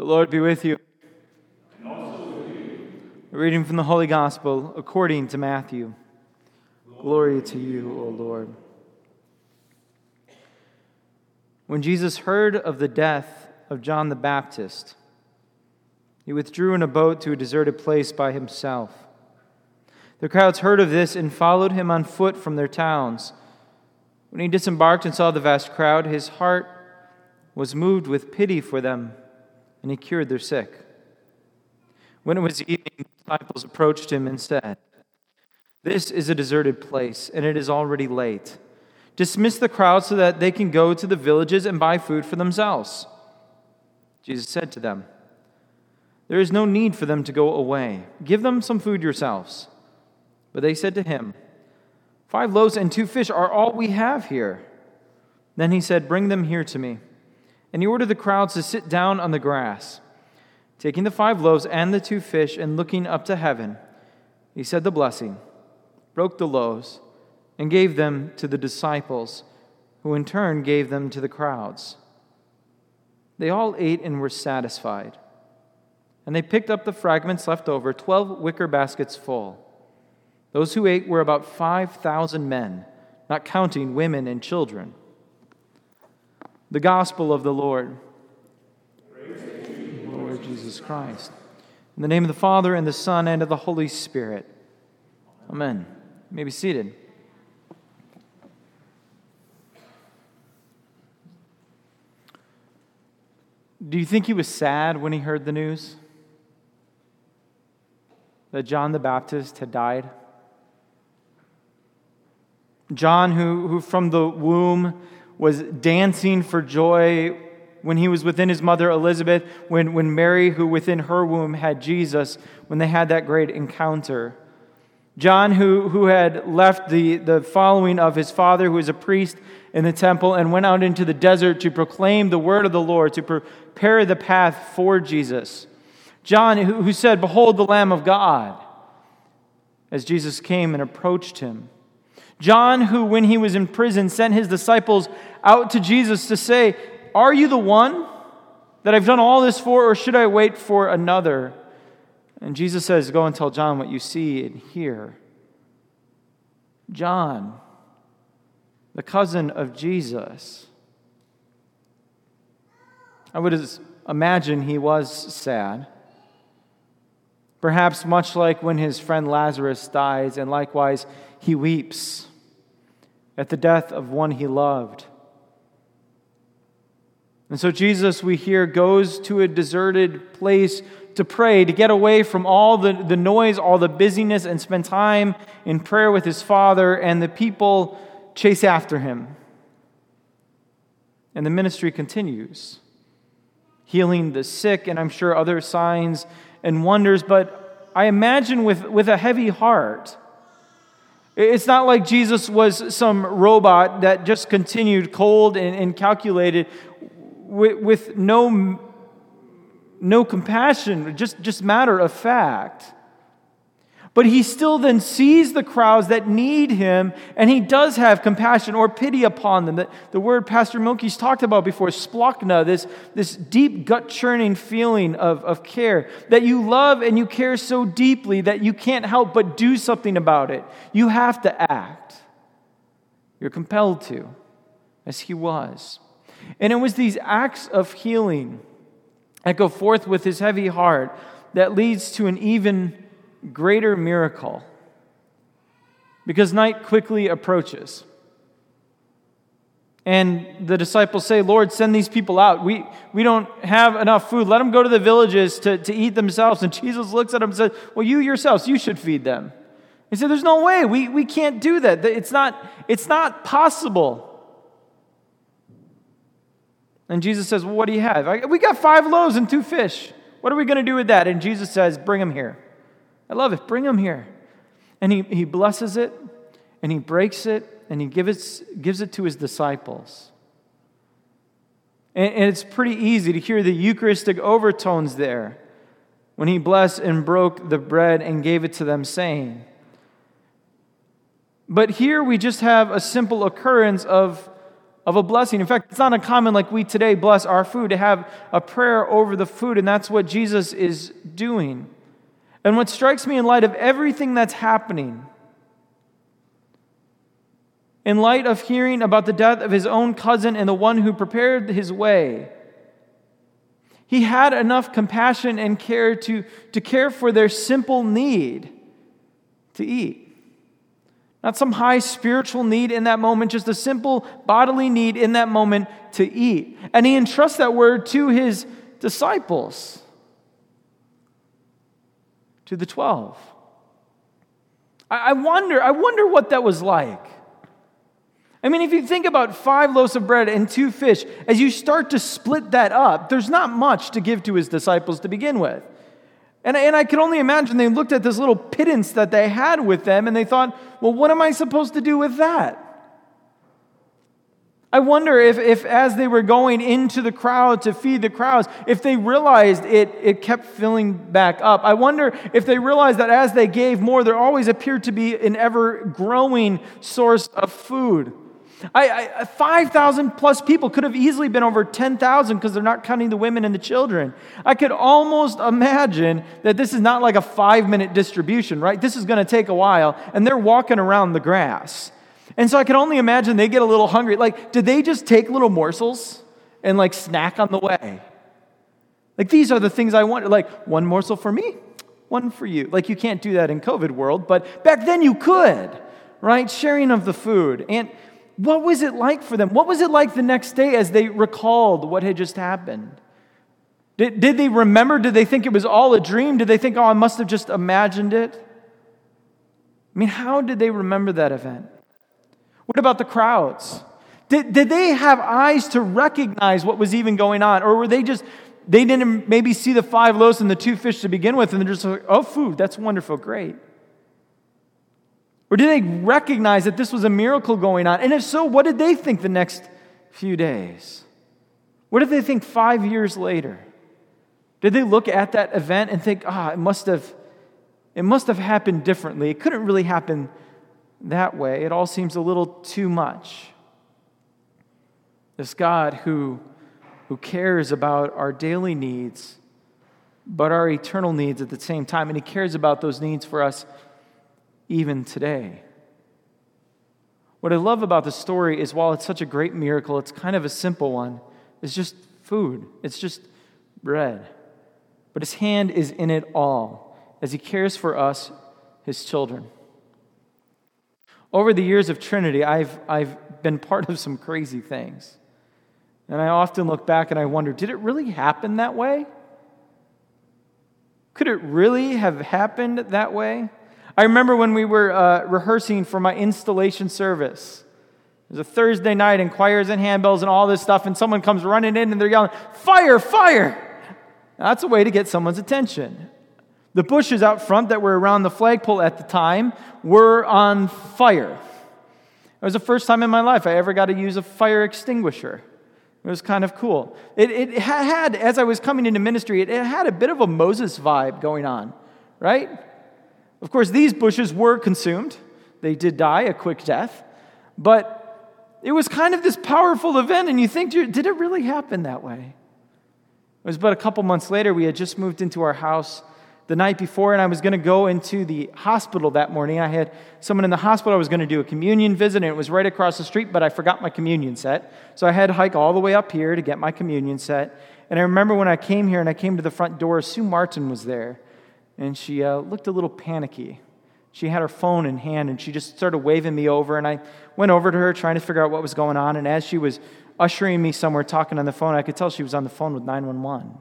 The Lord be with you. With you. A reading from the Holy Gospel according to Matthew. Glory to you, O Lord. When Jesus heard of the death of John the Baptist, he withdrew in a boat to a deserted place by himself. The crowds heard of this and followed him on foot from their towns. When he disembarked and saw the vast crowd, his heart was moved with pity for them, and he cured their sick. When it was evening, the disciples approached him and said, This is a deserted place, and it is already late. Dismiss the crowd so that they can go to the villages and buy food for themselves. Jesus said to them, There is no need for them to go away. Give them some food yourselves. But they said to him, Five loaves and two fish are all we have here. Then he said, Bring them here to me. And he ordered the crowds to sit down on the grass. Taking the five loaves and the two fish, and looking up to heaven, he said the blessing, broke the loaves, and gave them to the disciples, who in turn gave them to the crowds. They all ate and were satisfied. And they picked up the fragments left over, twelve wicker baskets full. Those who ate were about 5,000 men, not counting women and children. The Gospel of the Lord. Lord Jesus Christ. In the name of the Father, and the Son, and of the Holy Spirit. Amen. You may be seated. Do you think he was sad when he heard the news that John the Baptist had died? John, who, who from the womb was dancing for joy when he was within his mother Elizabeth, when, when Mary, who within her womb had Jesus, when they had that great encounter. John, who, who had left the, the following of his father, who was a priest in the temple, and went out into the desert to proclaim the word of the Lord, to prepare the path for Jesus. John, who, who said, Behold the Lamb of God, as Jesus came and approached him. John, who, when he was in prison, sent his disciples out to Jesus to say, Are you the one that I've done all this for, or should I wait for another? And Jesus says, Go and tell John what you see and hear. John, the cousin of Jesus. I would imagine he was sad. Perhaps much like when his friend Lazarus dies, and likewise he weeps at the death of one he loved. And so Jesus, we hear, goes to a deserted place to pray, to get away from all the, the noise, all the busyness, and spend time in prayer with his Father, and the people chase after him. And the ministry continues, healing the sick, and I'm sure other signs and wonders, but I imagine with, with a heavy heart it's not like Jesus was some robot that just continued cold and, and calculated with, with no, no compassion, just, just matter of fact. But he still then sees the crowds that need him, and he does have compassion or pity upon them. The, the word Pastor Milky's talked about before, splanchna, this, this deep gut churning feeling of, of care, that you love and you care so deeply that you can't help but do something about it. You have to act. You're compelled to, as he was. And it was these acts of healing that go forth with his heavy heart that leads to an even greater miracle because night quickly approaches. And the disciples say, Lord, send these people out. We, we don't have enough food. Let them go to the villages to, to eat themselves. And Jesus looks at them and says, Well, you yourselves, you should feed them. He said, There's no way. We, we can't do that. It's not, it's not possible. And Jesus says, Well, what do you have? we got five loaves and two fish. What are we going to do with that? And Jesus says, Bring them here. I love it. Bring them here. And he, he blesses it, and he breaks it, and he gives it, gives it to his disciples. And, and it's pretty easy to hear the Eucharistic overtones there when he blessed and broke the bread and gave it to them, saying, But here we just have a simple occurrence of of a blessing. In fact, it's not uncommon, like we today bless our food, to have a prayer over the food, and that's what Jesus is doing. And what strikes me in light of everything that's happening, in light of hearing about the death of his own cousin and the one who prepared his way, he had enough compassion and care to, to care for their simple need to eat. Not some high spiritual need in that moment, just a simple bodily need in that moment to eat. And he entrusts that word to his disciples, to the 12. I wonder, I wonder what that was like. I mean, if you think about five loaves of bread and two fish, as you start to split that up, there's not much to give to his disciples to begin with. And, and I can only imagine they looked at this little pittance that they had with them and they thought, well, what am I supposed to do with that? I wonder if, if as they were going into the crowd to feed the crowds, if they realized it, it kept filling back up. I wonder if they realized that as they gave more, there always appeared to be an ever growing source of food. I, I 5,000 plus people could have easily been over 10,000 because they're not counting the women and the children. I could almost imagine that this is not like a five minute distribution, right? This is going to take a while, and they're walking around the grass. And so I can only imagine they get a little hungry. Like, did they just take little morsels and like snack on the way? Like, these are the things I want. Like, one morsel for me, one for you. Like, you can't do that in COVID world, but back then you could, right? Sharing of the food. And what was it like for them? What was it like the next day as they recalled what had just happened? Did, did they remember? Did they think it was all a dream? Did they think, oh, I must have just imagined it? I mean, how did they remember that event? What about the crowds? Did, did they have eyes to recognize what was even going on? Or were they just, they didn't maybe see the five loaves and the two fish to begin with, and they're just like, oh, food, that's wonderful, great. Or did they recognize that this was a miracle going on? And if so, what did they think the next few days? What did they think five years later? Did they look at that event and think, ah, oh, it must have it must have happened differently. It couldn't really happen that way. It all seems a little too much. This God who, who cares about our daily needs, but our eternal needs at the same time, and He cares about those needs for us even today. What I love about the story is while it's such a great miracle, it's kind of a simple one. It's just food, it's just bread. But his hand is in it all as he cares for us, his children. Over the years of Trinity, I've, I've been part of some crazy things. And I often look back and I wonder did it really happen that way? Could it really have happened that way? I remember when we were uh, rehearsing for my installation service. It was a Thursday night, and choirs and handbells and all this stuff, and someone comes running in and they're yelling, Fire, fire! that's a way to get someone's attention. The bushes out front that were around the flagpole at the time were on fire. It was the first time in my life I ever got to use a fire extinguisher. It was kind of cool. It, it had, as I was coming into ministry, it, it had a bit of a Moses vibe going on, right? Of course, these bushes were consumed. They did die a quick death. But it was kind of this powerful event, and you think, did it really happen that way? It was about a couple months later. We had just moved into our house the night before, and I was going to go into the hospital that morning. I had someone in the hospital. I was going to do a communion visit, and it was right across the street, but I forgot my communion set. So I had to hike all the way up here to get my communion set. And I remember when I came here and I came to the front door, Sue Martin was there and she uh, looked a little panicky. She had her phone in hand and she just started waving me over. And I went over to her trying to figure out what was going on. And as she was ushering me somewhere talking on the phone, I could tell she was on the phone with 911.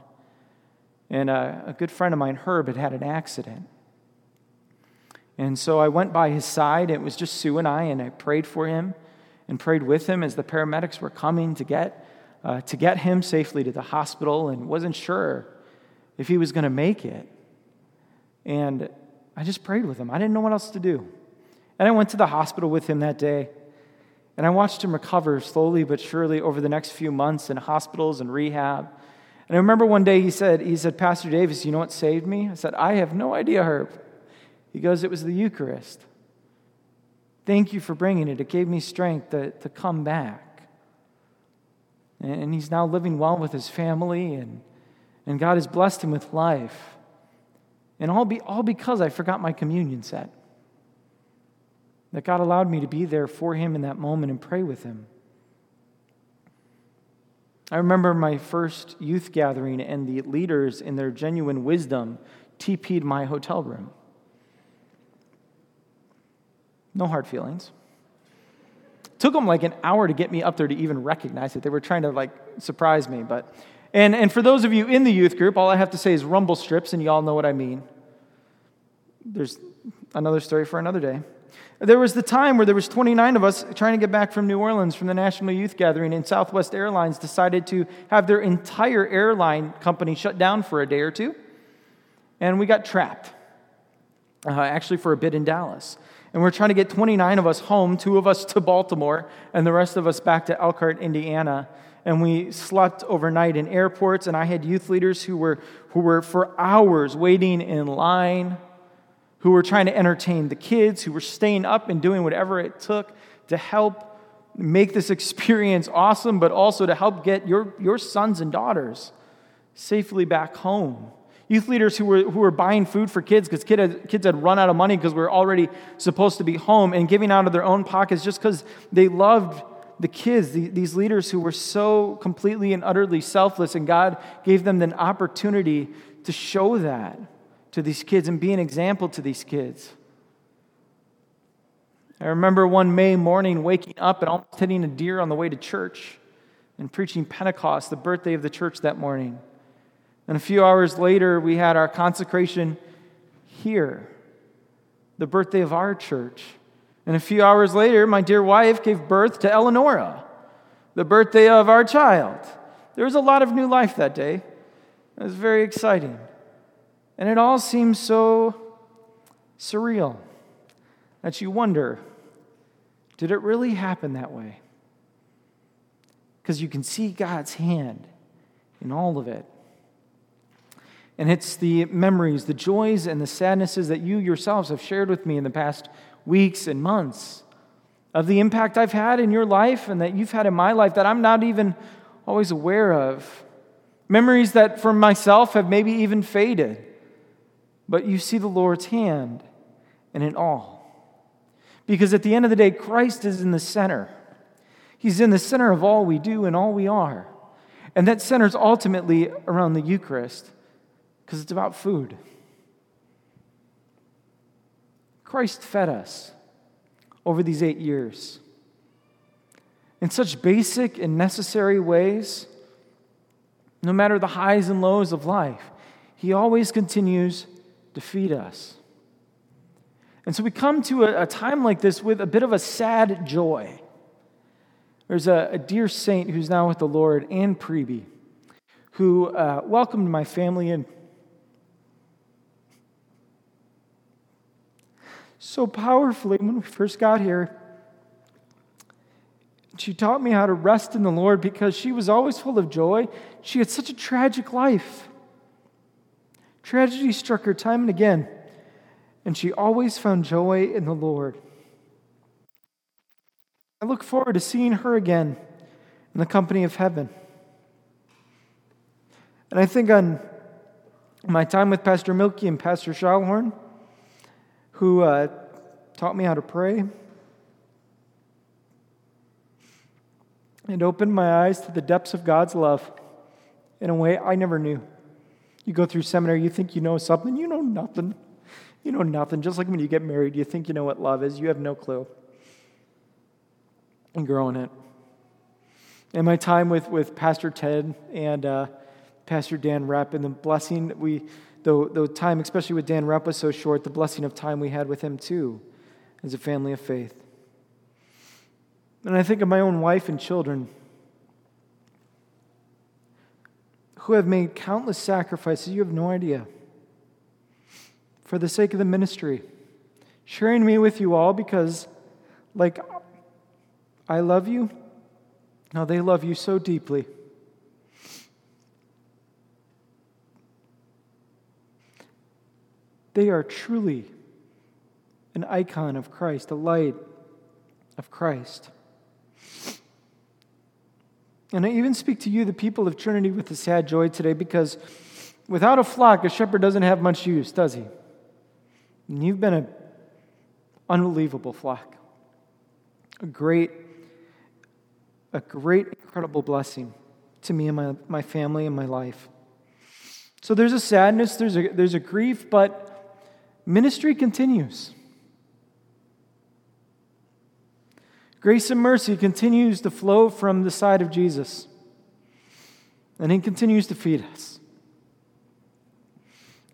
And uh, a good friend of mine, Herb, had had an accident. And so I went by his side. It was just Sue and I, and I prayed for him and prayed with him as the paramedics were coming to get, uh, to get him safely to the hospital and wasn't sure if he was going to make it. And I just prayed with him. I didn't know what else to do. And I went to the hospital with him that day. And I watched him recover slowly but surely over the next few months in hospitals and rehab. And I remember one day he said, he said, Pastor Davis, you know what saved me? I said, I have no idea, Herb. He goes, It was the Eucharist. Thank you for bringing it. It gave me strength to, to come back. And he's now living well with his family, and, and God has blessed him with life. And all, be, all because I forgot my communion set. That God allowed me to be there for him in that moment and pray with him. I remember my first youth gathering, and the leaders, in their genuine wisdom, TP'd my hotel room. No hard feelings. Took them like an hour to get me up there to even recognize it. They were trying to like surprise me, but and and for those of you in the youth group, all I have to say is rumble strips, and you all know what I mean. There's another story for another day. There was the time where there was 29 of us trying to get back from New Orleans from the National Youth Gathering, and Southwest Airlines decided to have their entire airline company shut down for a day or two, and we got trapped. Uh, actually, for a bit in Dallas. And we're trying to get 29 of us home, two of us to Baltimore, and the rest of us back to Elkhart, Indiana. And we slept overnight in airports, and I had youth leaders who were, who were for hours waiting in line who were trying to entertain the kids, who were staying up and doing whatever it took to help make this experience awesome, but also to help get your, your sons and daughters safely back home. Youth leaders who were, who were buying food for kids because kid kids had run out of money because we are already supposed to be home and giving out of their own pockets just because they loved the kids, the, these leaders who were so completely and utterly selfless, and God gave them an opportunity to show that to these kids and be an example to these kids. I remember one May morning waking up and almost hitting a deer on the way to church and preaching Pentecost, the birthday of the church that morning. And a few hours later, we had our consecration here, the birthday of our church. And a few hours later, my dear wife gave birth to Eleonora, the birthday of our child. There was a lot of new life that day. It was very exciting. And it all seems so surreal that you wonder did it really happen that way? Because you can see God's hand in all of it. And it's the memories, the joys, and the sadnesses that you yourselves have shared with me in the past weeks and months of the impact I've had in your life and that you've had in my life that I'm not even always aware of. Memories that for myself have maybe even faded but you see the Lord's hand in it all. Because at the end of the day, Christ is in the center. He's in the center of all we do and all we are. And that centers ultimately around the Eucharist because it's about food. Christ fed us over these eight years in such basic and necessary ways, no matter the highs and lows of life. He always continues to feed us. And so we come to a, a, time like this with a bit of a sad joy. There's a, a dear saint who's now with the Lord, Anne Preby, who uh, welcomed my family in so powerfully when we first got here. She taught me how to rest in the Lord because she was always full of joy. She had such a tragic life. Tragedy struck her time and again, and she always found joy in the Lord. I look forward to seeing her again in the company of heaven. And I think on my time with Pastor Milky and Pastor Schallhorn, who uh, taught me how to pray, and opened my eyes to the depths of God's love in a way I never knew. You go through seminary, you think you know something, you know nothing. You know nothing. Just like when you get married, you think you know what love is, you have no clue. And growing it. And my time with, with Pastor Ted and uh, Pastor Dan Rep and the blessing that we, though the time, especially with Dan Rep, was so short, the blessing of time we had with him too, as a family of faith. And I think of my own wife and children who have made countless sacrifices, you have no idea, for the sake of the ministry, sharing me with you all because, like, I love you. Now they love you so deeply. They are truly an icon of Christ, a light of Christ. And I even speak to you, the people of Trinity, with a sad joy today because without a flock, a shepherd doesn't have much use, does he? And you've been an unbelievable flock. A great, a great, incredible blessing to me and my, my family and my life. So there's a sadness, there's a, there's a grief, but ministry continues. Grace and mercy continues to flow from the side of Jesus, and He continues to feed us.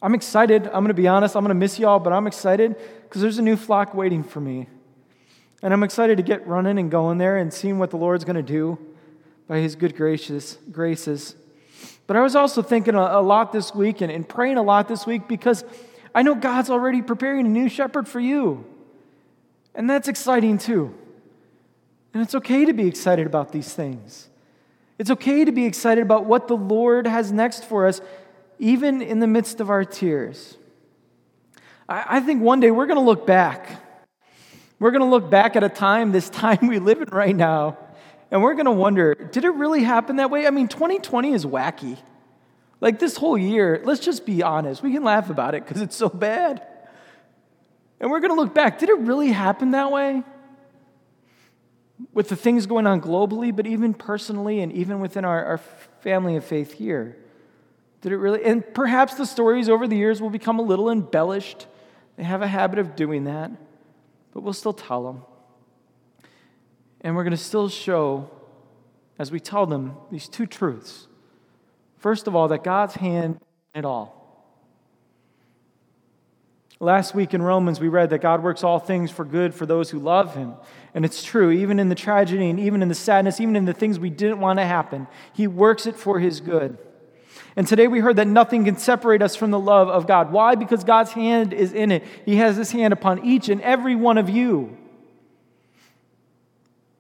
I'm excited. I'm going to be honest. I'm going to miss y'all, but I'm excited because there's a new flock waiting for me. And I'm excited to get running and going there and seeing what the Lord's going to do by His good gracious graces. But I was also thinking a, lot this week and, and praying a lot this week because I know God's already preparing a new shepherd for you. And that's exciting too. And it's okay to be excited about these things. It's okay to be excited about what the Lord has next for us, even in the midst of our tears. I, I think one day we're going to look back. We're going to look back at a time, this time we live in right now, and we're going to wonder did it really happen that way? I mean, 2020 is wacky. Like this whole year, let's just be honest. We can laugh about it because it's so bad. And we're going to look back. Did it really happen that way? with the things going on globally, but even personally and even within our, our family of faith here. Did it really? And perhaps the stories over the years will become a little embellished. They have a habit of doing that, but we'll still tell them. And we're going to still show, as we tell them, these two truths. First of all, that God's hand in it all. Last week in Romans, we read that God works all things for good for those who love him. And it's true, even in the tragedy and even in the sadness, even in the things we didn't want to happen, he works it for his good. And today we heard that nothing can separate us from the love of God. Why? Because God's hand is in it. He has his hand upon each and every one of you.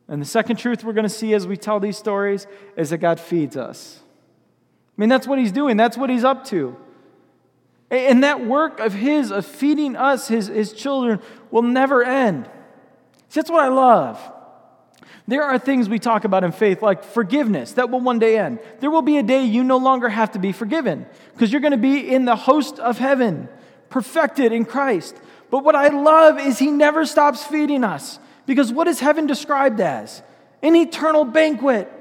And the second truth we're going to see as we tell these stories is that God feeds us. I mean, that's what he's doing, that's what he's up to. And that work of His, of feeding us, His, his children, will never end. See, that's what I love. There are things we talk about in faith, like forgiveness, that will one day end. There will be a day you no longer have to be forgiven because you're going to be in the host of heaven, perfected in Christ. But what I love is He never stops feeding us because what is heaven described as? An eternal banquet.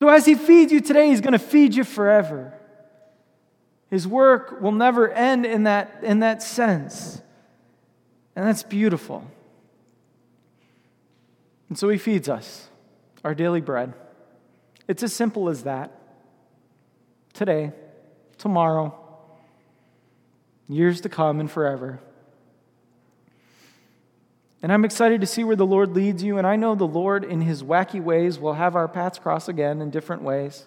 So as He feeds you today, He's going to feed you forever. His work will never end in that, in that sense. And that's beautiful. And so he feeds us our daily bread. It's as simple as that. Today, tomorrow, years to come, and forever. And I'm excited to see where the Lord leads you. And I know the Lord, in his wacky ways, will have our paths cross again in different ways.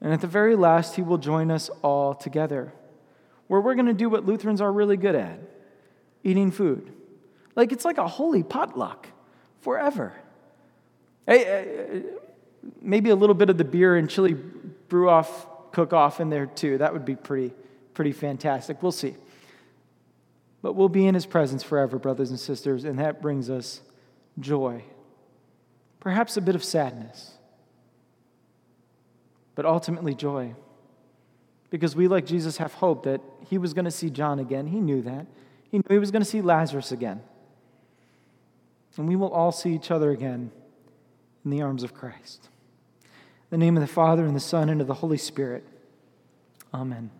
And at the very last, he will join us all together, where we're going to do what Lutherans are really good at eating food. Like it's like a holy potluck forever. Hey, maybe a little bit of the beer and chili brew off, cook off in there too. That would be pretty, pretty fantastic. We'll see. But we'll be in his presence forever, brothers and sisters, and that brings us joy, perhaps a bit of sadness but ultimately joy. Because we, like Jesus, have hope that he was going to see John again. He knew that. He knew he was going to see Lazarus again. And we will all see each other again in the arms of Christ. In the name of the Father, and the Son, and of the Holy Spirit. Amen.